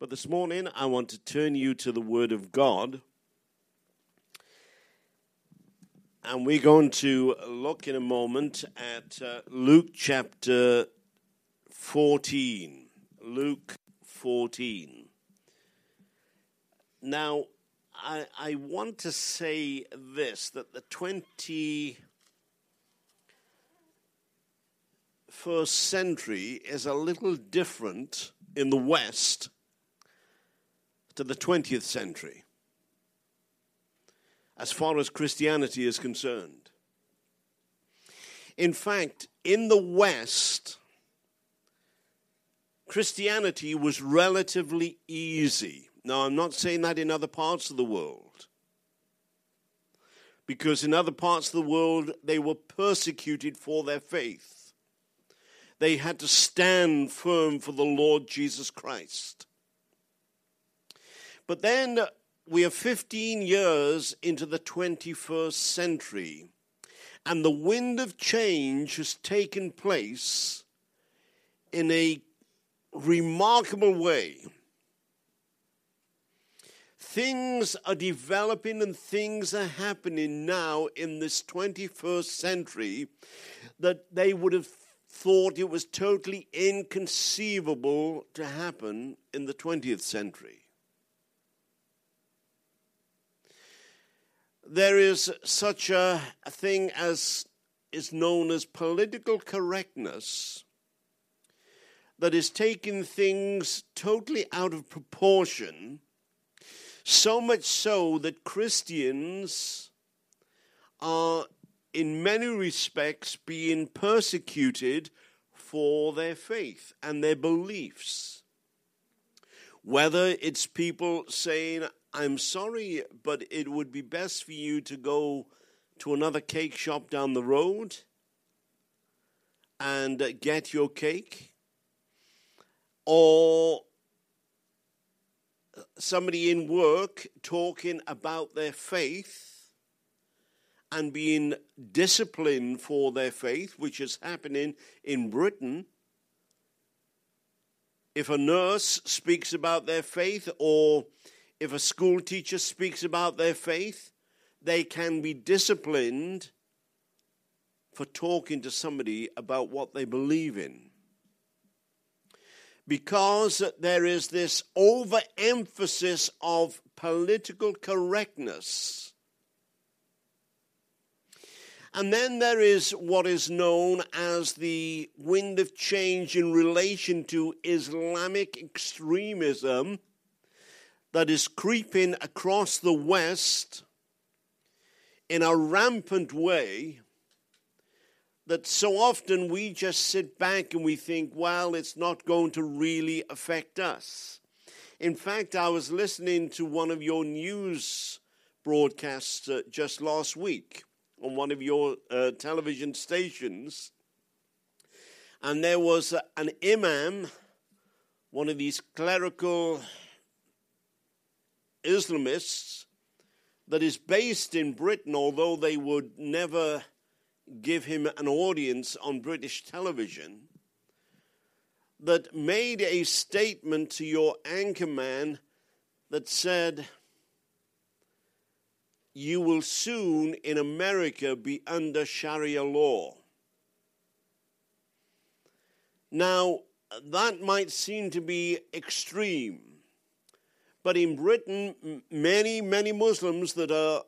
But this morning, I want to turn you to the Word of God. And we're going to look in a moment at uh, Luke chapter 14. Luke 14. Now, I, I want to say this that the 21st century is a little different in the West to the 20th century as far as Christianity is concerned. In fact, in the West, Christianity was relatively easy. Now, I'm not saying that in other parts of the world, because in other parts of the world, they were persecuted for their faith. They had to stand firm for the Lord Jesus Christ. But then we are 15 years into the 21st century, and the wind of change has taken place in a remarkable way. Things are developing and things are happening now in this 21st century that they would have thought it was totally inconceivable to happen in the 20th century. There is such a, thing as is known as political correctness that is taking things totally out of proportion, so much so that Christians are, in many respects, being persecuted for their faith and their beliefs. Whether it's people saying, I'm sorry, but it would be best for you to go to another cake shop down the road and uh, get your cake. Or somebody in work talking about their faith and being disciplined for their faith, which is happening in Britain. If a nurse speaks about their faith or if a school teacher speaks about their faith, they can be disciplined for talking to somebody about what they believe in. Because there is this overemphasis of political correctness. And then there is what is known as the wind of change in relation to Islamic extremism that is creeping across the West in a rampant way that so often we just sit back and we think, well, it's not going to really affect us. In fact, I was listening to one of your news broadcasts uh, just last week on one of your uh, television stations, and there was uh, an imam, one of these clerical Islamists that is based in Britain, although they would never give him an audience on British television, that made a statement to your anchorman that said, You will soon in America be under Sharia law. Now, that might seem to be extreme but in Britain, many, many Muslims that are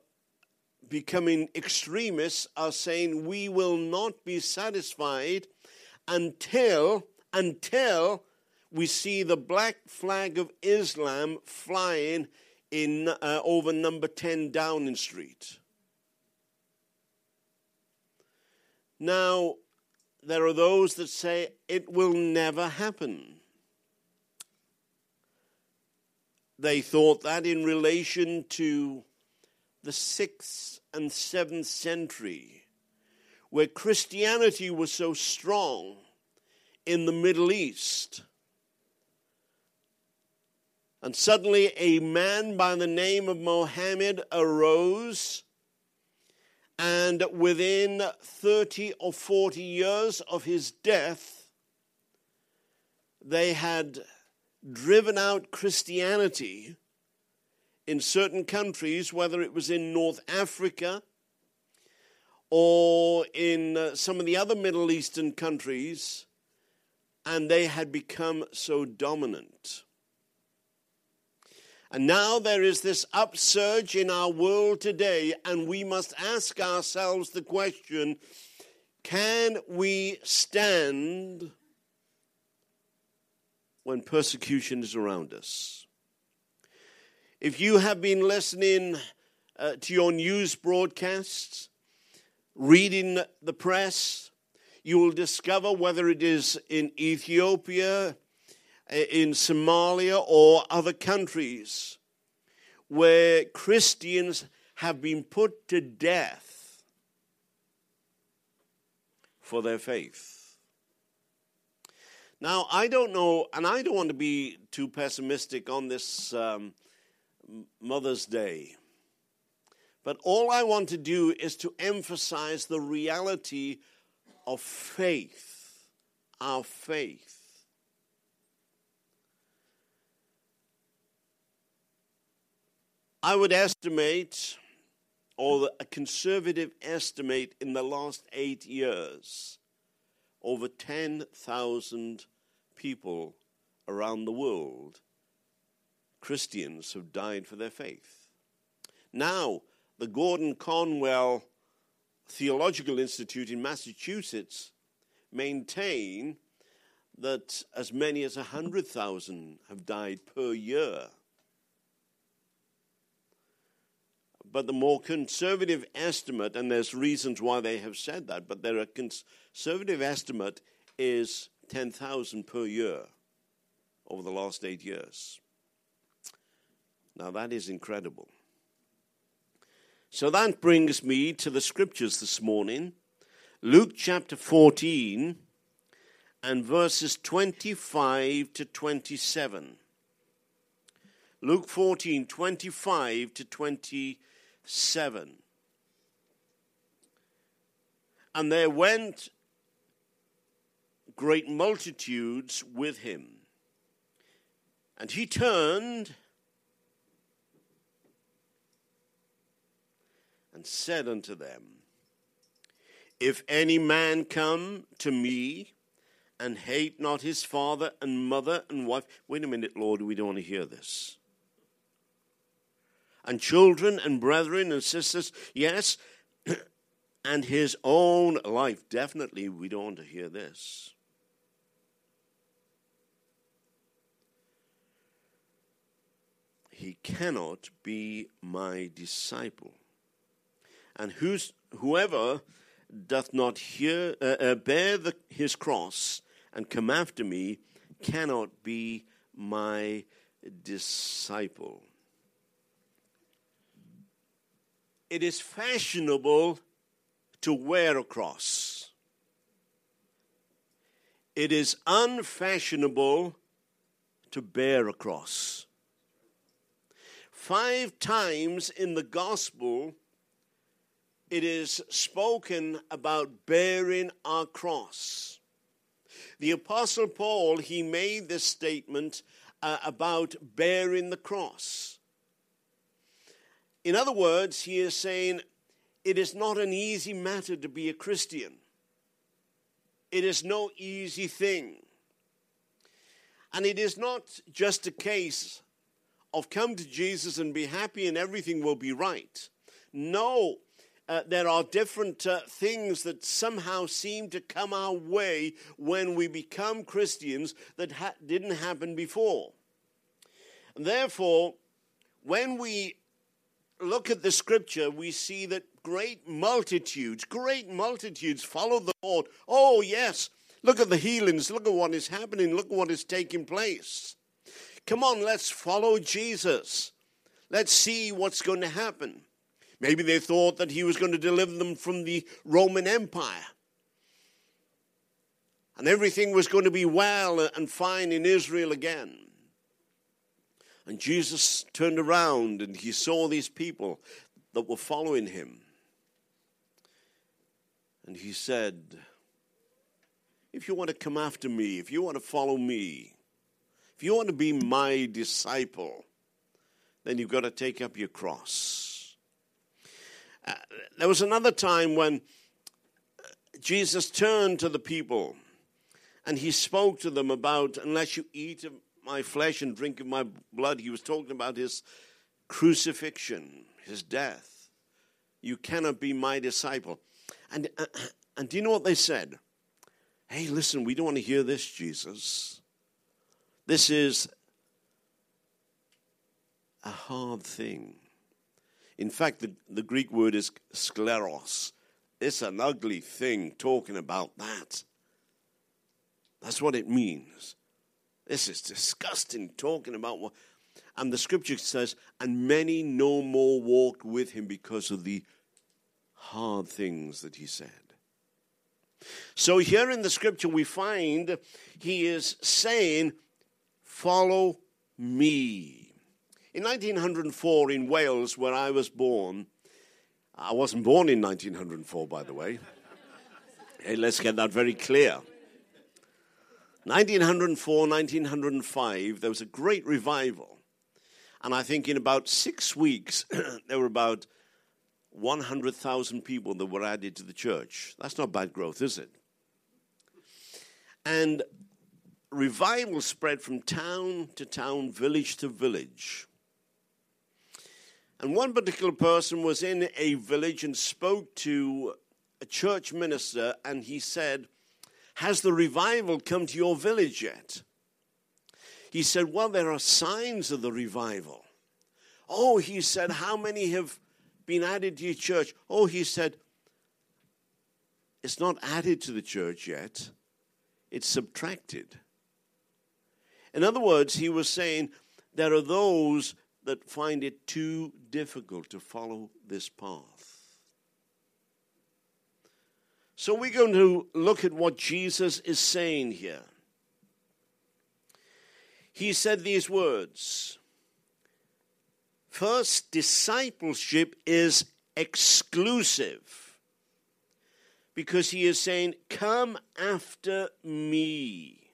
becoming extremists are saying we will not be satisfied until until we see the black flag of Islam flying in uh, over number 10 Downing Street. Now, there are those that say it will never happen. They thought that in relation to the sixth and seventh century, where Christianity was so strong in the Middle East. And suddenly, a man by the name of Mohammed arose, and within 30 or 40 years of his death, they had driven out Christianity in certain countries, whether it was in North Africa or in uh, some of the other Middle Eastern countries, and they had become so dominant. And now there is this upsurge in our world today, and we must ask ourselves the question can we stand when persecution is around us? If you have been listening uh, to your news broadcasts, reading the press, you will discover whether it is in Ethiopia, in Somalia, or other countries where Christians have been put to death for their faith. Now, I don't know, and I don't want to be too pessimistic on this um, Mother's Day. But all I want to do is to emphasize the reality of faith, our faith. I would estimate, or a conservative estimate, in the last eight years, over 10,000 people around the world Christians have died for their faith. Now, the Gordon Conwell Theological Institute in Massachusetts maintain that as many as 100,000 have died per year. But the more conservative estimate, and there's reasons why they have said that, but their conservative estimate is 10,000 per year over the last eight years. Now, that is incredible. So that brings me to the scriptures this morning Luke chapter 14 and verses 25 to 27. Luke 14, 25 to 27. And there went great multitudes with him. And he turned and said unto them, If any man come to me and hate not his father and mother and wife, wait a minute, Lord, we don't want to hear this. And children and brethren and sisters, yes, and his own life, definitely we don't want to hear this. He cannot be my disciple and who's, whoever doth not hear, uh, uh, bear the, his cross and come after me cannot be my disciple. It is fashionable to wear a cross. It is unfashionable to bear a cross. Five times in the gospel, it is spoken about bearing our cross. The Apostle Paul, he made this statement uh, about bearing the cross. In other words, he is saying it is not an easy matter to be a Christian. It is no easy thing. And it is not just a case of come to Jesus and be happy and everything will be right. No, uh, there are different uh, things that somehow seem to come our way when we become Christians that ha- didn't happen before. And therefore, when we look at the scripture, we see that great multitudes, great multitudes follow the Lord. Oh, yes, look at the healings, look at what is happening, look at what is taking place. Come on, let's follow Jesus. Let's see what's going to happen. Maybe they thought that he was going to deliver them from the Roman Empire. And everything was going to be well and fine in Israel again. And Jesus turned around and he saw these people that were following him. And he said, If you want to come after me, if you want to follow me, If you want to be my disciple, then you've got to take up your cross. Uh, there was another time when Jesus turned to the people and he spoke to them about, unless you eat my flesh and drink of my blood, he was talking about his crucifixion, his death. You cannot be my disciple. And, uh, and do you know what they said? Hey, listen, we don't want to hear this, Jesus. This is a hard thing. In fact, the, the Greek word is scleros. It's an ugly thing talking about that. That's what it means. This is disgusting talking about what. And the scripture says, and many no more walked with him because of the hard things that he said. So here in the scripture, we find he is saying, Follow me. In 1904 in Wales, where I was born, I wasn't born in 1904, by the way. hey, let's get that very clear. 1904, 1905, there was a great revival. And I think in about six weeks, there were about 100,000 people that were added to the church. That's not bad growth, is it? And revival spread from town to town, village to village. And one particular person was in a village and spoke to a church minister, and he said, Has the revival come to your village yet? He said, Well, there are signs of the revival. Oh, he said, How many have been added to your church? Oh, he said, It's not added to the church yet, it's subtracted. In other words, he was saying, There are those that find it too difficult to follow this path. So we're going to look at what Jesus is saying here. He said these words First, discipleship is exclusive because he is saying, Come after me,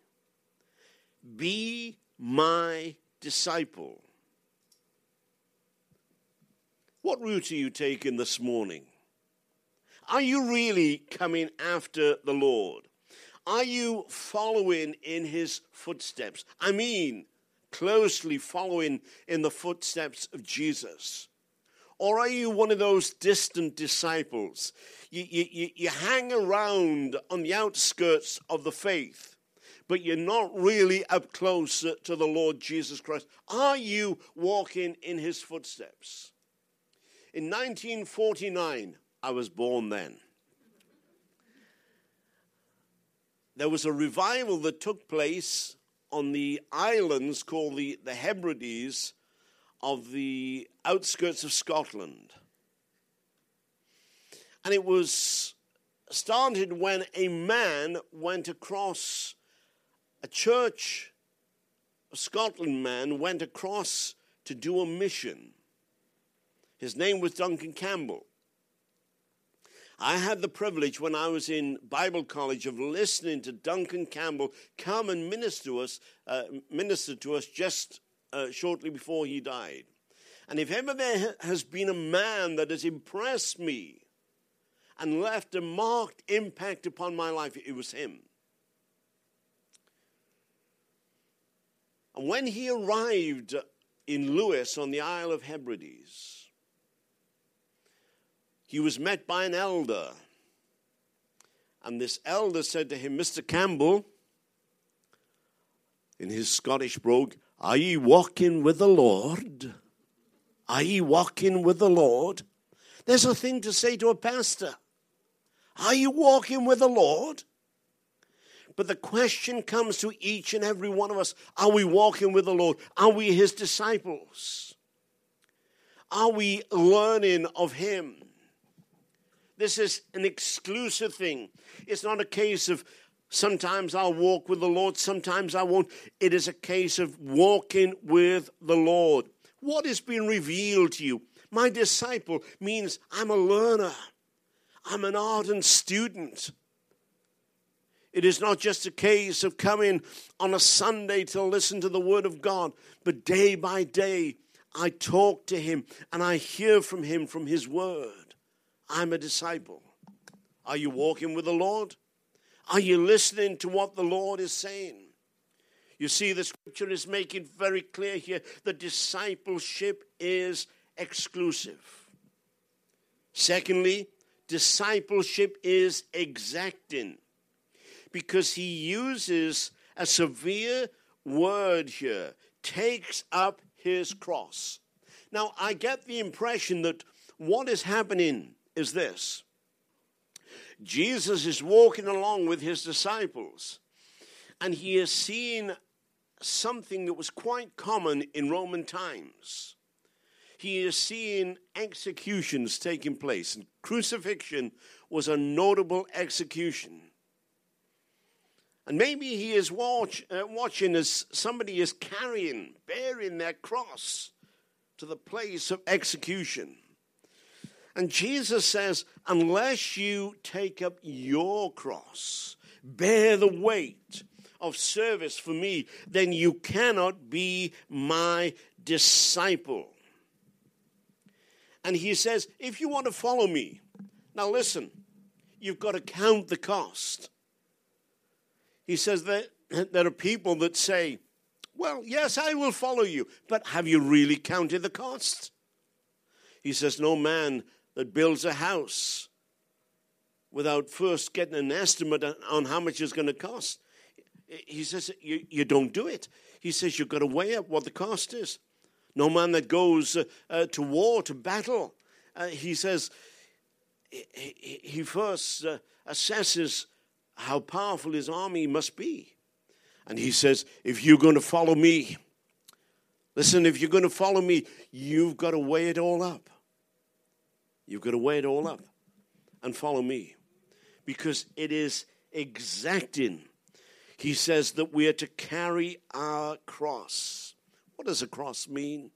be my disciple. What route are you taking this morning? Are you really coming after the Lord? Are you following in his footsteps? I mean, closely following in the footsteps of Jesus? Or are you one of those distant disciples? You, you, you hang around on the outskirts of the faith, but you're not really up close to the Lord Jesus Christ. Are you walking in his footsteps? In 1949, I was born then. There was a revival that took place on the islands called the, the Hebrides of the outskirts of Scotland. And it was started when a man went across, a church, a Scotland man went across to do a mission. His name was Duncan Campbell. I had the privilege when I was in Bible college of listening to Duncan Campbell come and minister to us, uh, minister to us just uh, shortly before he died. And if ever there has been a man that has impressed me and left a marked impact upon my life, it was him. And when he arrived in Lewis on the Isle of Hebrides, he was met by an elder. And this elder said to him, Mr. Campbell, in his Scottish brogue, Are ye walking with the Lord? Are ye walking with the Lord? There's a thing to say to a pastor. Are you walking with the Lord? But the question comes to each and every one of us Are we walking with the Lord? Are we his disciples? Are we learning of him? This is an exclusive thing. It's not a case of sometimes I'll walk with the Lord, sometimes I won't. It is a case of walking with the Lord. What is being revealed to you? My disciple means I'm a learner, I'm an ardent student. It is not just a case of coming on a Sunday to listen to the Word of God, but day by day I talk to Him and I hear from Him from His Word. I'm a disciple. Are you walking with the Lord? Are you listening to what the Lord is saying? You see, the scripture is making very clear here that discipleship is exclusive. Secondly, discipleship is exacting because he uses a severe word here takes up his cross. Now, I get the impression that what is happening is this Jesus is walking along with his disciples, and he is seeing something that was quite common in Roman times. He is seeing executions taking place, and crucifixion was a notable execution. And maybe he is watch, uh, watching as somebody is carrying, bearing their cross to the place of execution. And Jesus says, unless you take up your cross, bear the weight of service for me, then you cannot be my disciple. And he says, if you want to follow me, now listen, you've got to count the cost. He says that there are people that say, well, yes, I will follow you, but have you really counted the cost? He says, no man that builds a house without first getting an estimate on how much it's going to cost. He says, you, you don't do it. He says, you've got to weigh up what the cost is. No man that goes uh, uh, to war, to battle, uh, he says, he, he first uh, assesses how powerful his army must be. And he says, if you're going to follow me, listen, if you're going to follow me, you've got to weigh it all up. You've got to weigh it all up and follow me because it is exacting. He says that we are to carry our cross. What does a cross mean?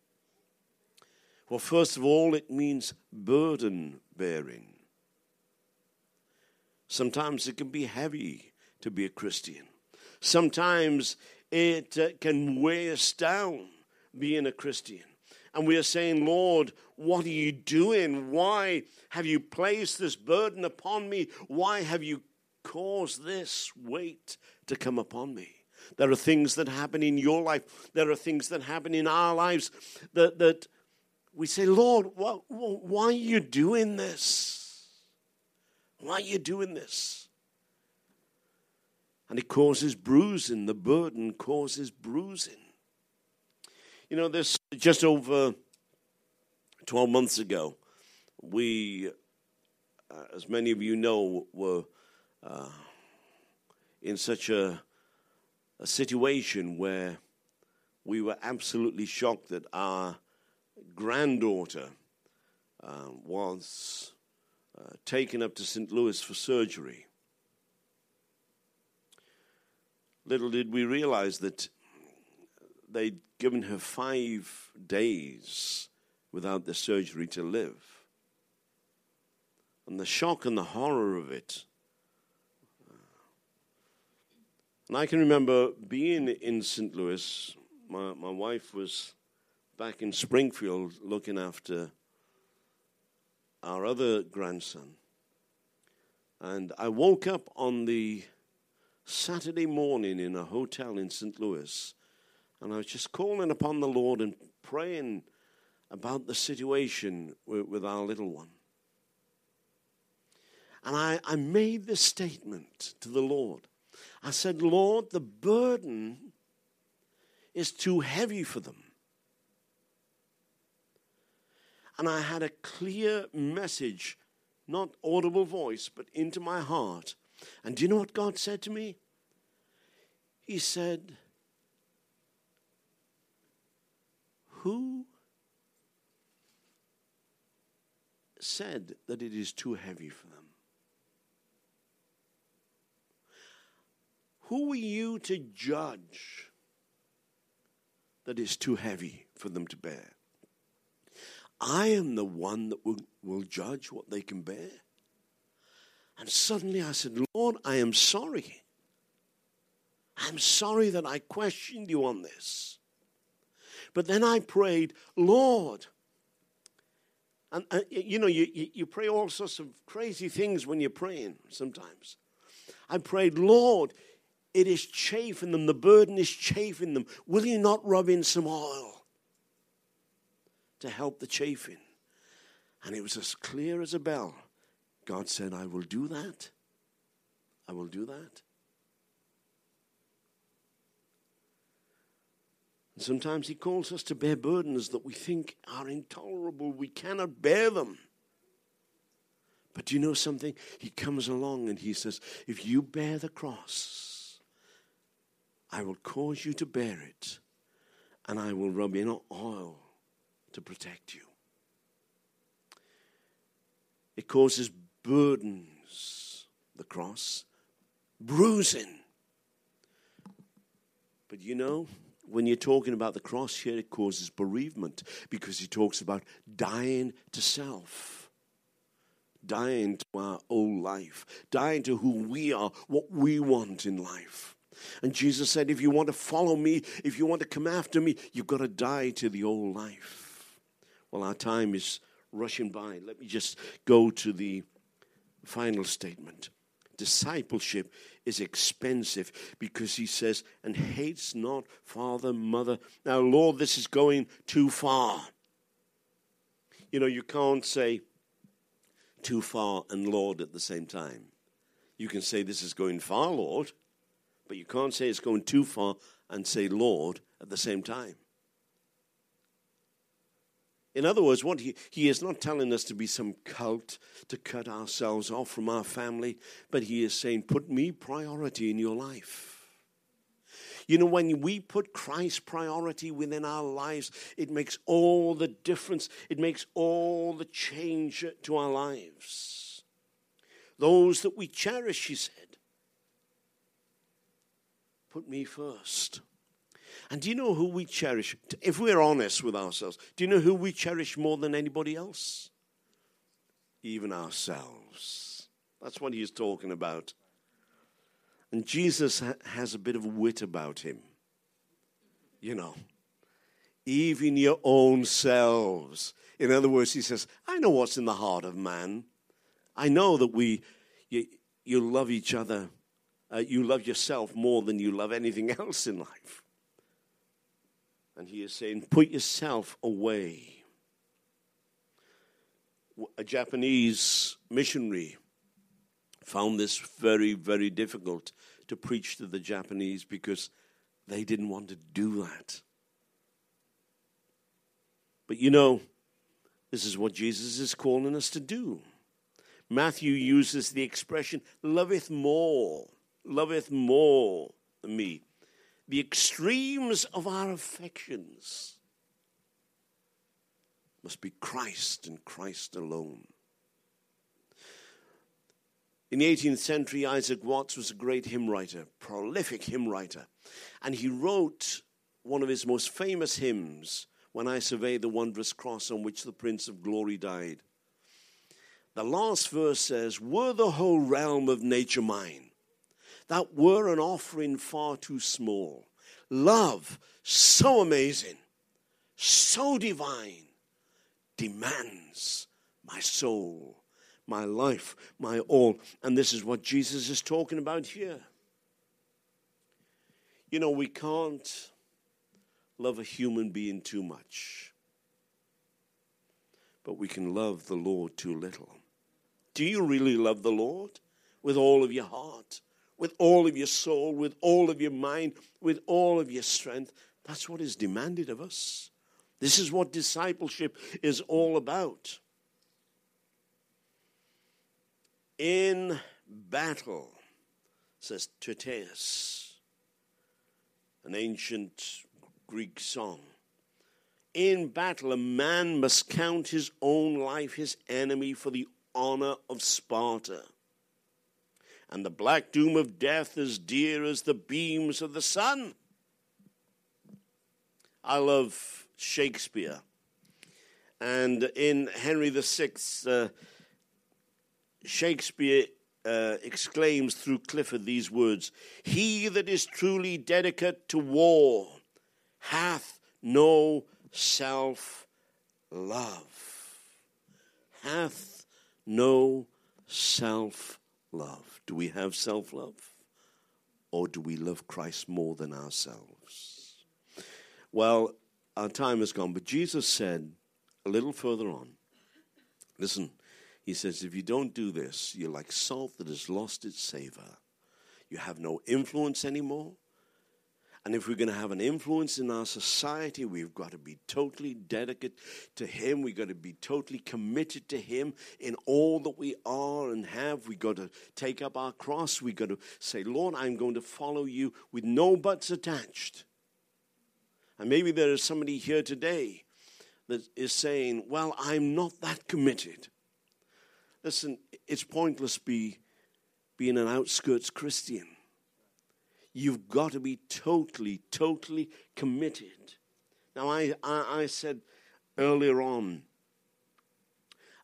Well, first of all, it means burden bearing. Sometimes it can be heavy to be a Christian. Sometimes it uh, can weigh us down being a Christian. And we are saying, Lord, what are you doing? Why have you placed this burden upon me? Why have you caused this weight to come upon me? There are things that happen in your life, there are things that happen in our lives that, that we say, Lord, why, why are you doing this? Why are you doing this? And it causes bruising. The burden causes bruising. You know, this just over 12 months ago, we, uh, as many of you know, were uh, in such a, a situation where we were absolutely shocked that our granddaughter uh, was uh, taken up to St. Louis for surgery. Little did we realize that they'd given her five days without the surgery to live. And the shock and the horror of it. And I can remember being in St. Louis. My, my wife was back in Springfield looking after our other grandson. And I woke up on the Saturday morning in a hotel in St. Louis and I was just calling upon the Lord and praying about the situation with, with our little one. And I, I made this statement to the Lord. I said, Lord, the burden is too heavy for them. And I had a clear message, not audible voice, but into my heart. And do you know what God said to me? He said, Who said that it is too heavy for them? Who are you to judge that is too heavy for them to bear? I am the one that will, will judge what they can bear. And suddenly I said, Lord, I am sorry. I'm sorry that I questioned you on this. But then I prayed, Lord, and uh, you know, you, you pray all sorts of crazy things when you're praying sometimes. I prayed, Lord, it is chafing them, the burden is chafing them. Will you not rub in some oil to help the chafing? And it was as clear as a bell. God said, I will do that. I will do that. And sometimes He calls us to bear burdens that we think are intolerable. We cannot bear them. But do you know something? He comes along and He says, If you bear the cross, I will cause you to bear it, and I will rub in oil to protect you. It causes burdens, the cross, bruising. But you know, when you're talking about the cross here, it causes bereavement because he talks about dying to self, dying to our old life, dying to who we are, what we want in life. And Jesus said, if you want to follow me, if you want to come after me, you've got to die to the old life. Well, our time is rushing by. Let me just go to the final statement. Discipleship is expensive because he says, and hates not father, mother. Now, Lord, this is going too far. You know, you can't say too far and Lord at the same time. You can say this is going far, Lord, but you can't say it's going too far and say Lord at the same time. In other words, what he, he is not telling us to be some cult, to cut ourselves off from our family, but he is saying, put me priority in your life. You know, when we put Christ priority within our lives, it makes all the difference. It makes all the change to our lives. Those that we cherish, he said, put me first. And do you know who we cherish? If we're honest with ourselves, do you know who we cherish more than anybody else? Even ourselves. That's what he's talking about. And Jesus ha- has a bit of wit about him. You know, even your own selves. In other words, he says, I know what's in the heart of man. I know that we, you, you love each other. Uh, you love yourself more than you love anything else in life. And he is saying, put yourself away. A Japanese missionary found this very, very difficult to preach to the Japanese because they didn't want to do that. But you know, this is what Jesus is calling us to do. Matthew uses the expression, loveth more, loveth more me the extremes of our affections must be Christ and Christ alone. In the 18th century, Isaac Watts was a great hymn writer, prolific hymn writer, and he wrote one of his most famous hymns, When I Survey the Wondrous Cross on which the Prince of Glory died. The last verse says, Were the whole realm of nature mine, that were an offering far too small. Love, so amazing, so divine, demands my soul, my life, my all. And this is what Jesus is talking about here. You know, we can't love a human being too much, but we can love the Lord too little. Do you really love the Lord with all of your heart? With all of your soul, with all of your mind, with all of your strength. That's what is demanded of us. This is what discipleship is all about. In battle, says Tyrtaeus, an ancient Greek song. In battle, a man must count his own life his enemy for the honor of Sparta and the black doom of death as dear as the beams of the sun. I love Shakespeare. And in Henry VI, uh, Shakespeare uh, exclaims through Clifford these words He that is truly dedicated to war hath no self love. Hath no self love. Do we have self love? Or do we love Christ more than ourselves? Well, our time has gone, but Jesus said a little further on listen, he says, if you don't do this, you're like salt that has lost its savor. You have no influence anymore. And if we're going to have an influence in our society, we've got to be totally dedicated to Him. We've got to be totally committed to Him in all that we are and have. We've got to take up our cross. We've got to say, Lord, I'm going to follow you with no buts attached. And maybe there is somebody here today that is saying, Well, I'm not that committed. Listen, it's pointless be, being an outskirts Christian. You've got to be totally, totally committed. Now, I, I, I said earlier on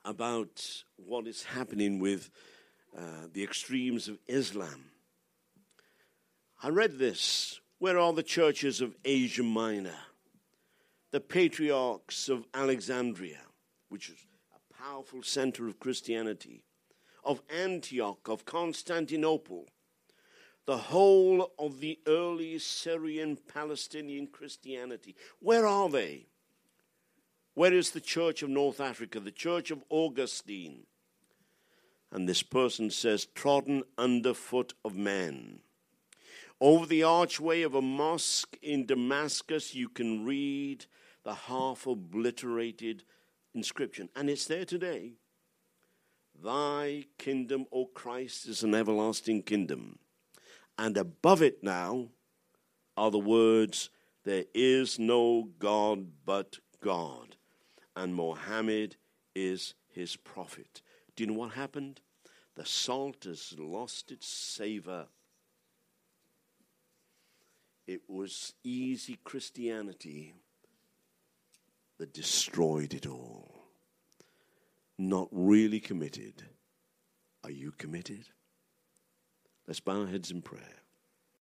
about what is happening with uh, the extremes of Islam. I read this. Where are the churches of Asia Minor? The patriarchs of Alexandria, which is a powerful center of Christianity, of Antioch, of Constantinople, the whole of the early Syrian Palestinian Christianity. Where are they? Where is the Church of North Africa, the Church of Augustine? And this person says, trodden underfoot of men. Over the archway of a mosque in Damascus, you can read the half obliterated inscription, and it's there today. Thy kingdom, O Christ, is an everlasting kingdom. And above it now are the words, There is no God but God, and Mohammed is his prophet. Do you know what happened? The salt has lost its savor. It was easy Christianity that destroyed it all. Not really committed. Are you committed? Let's bow our heads in prayer.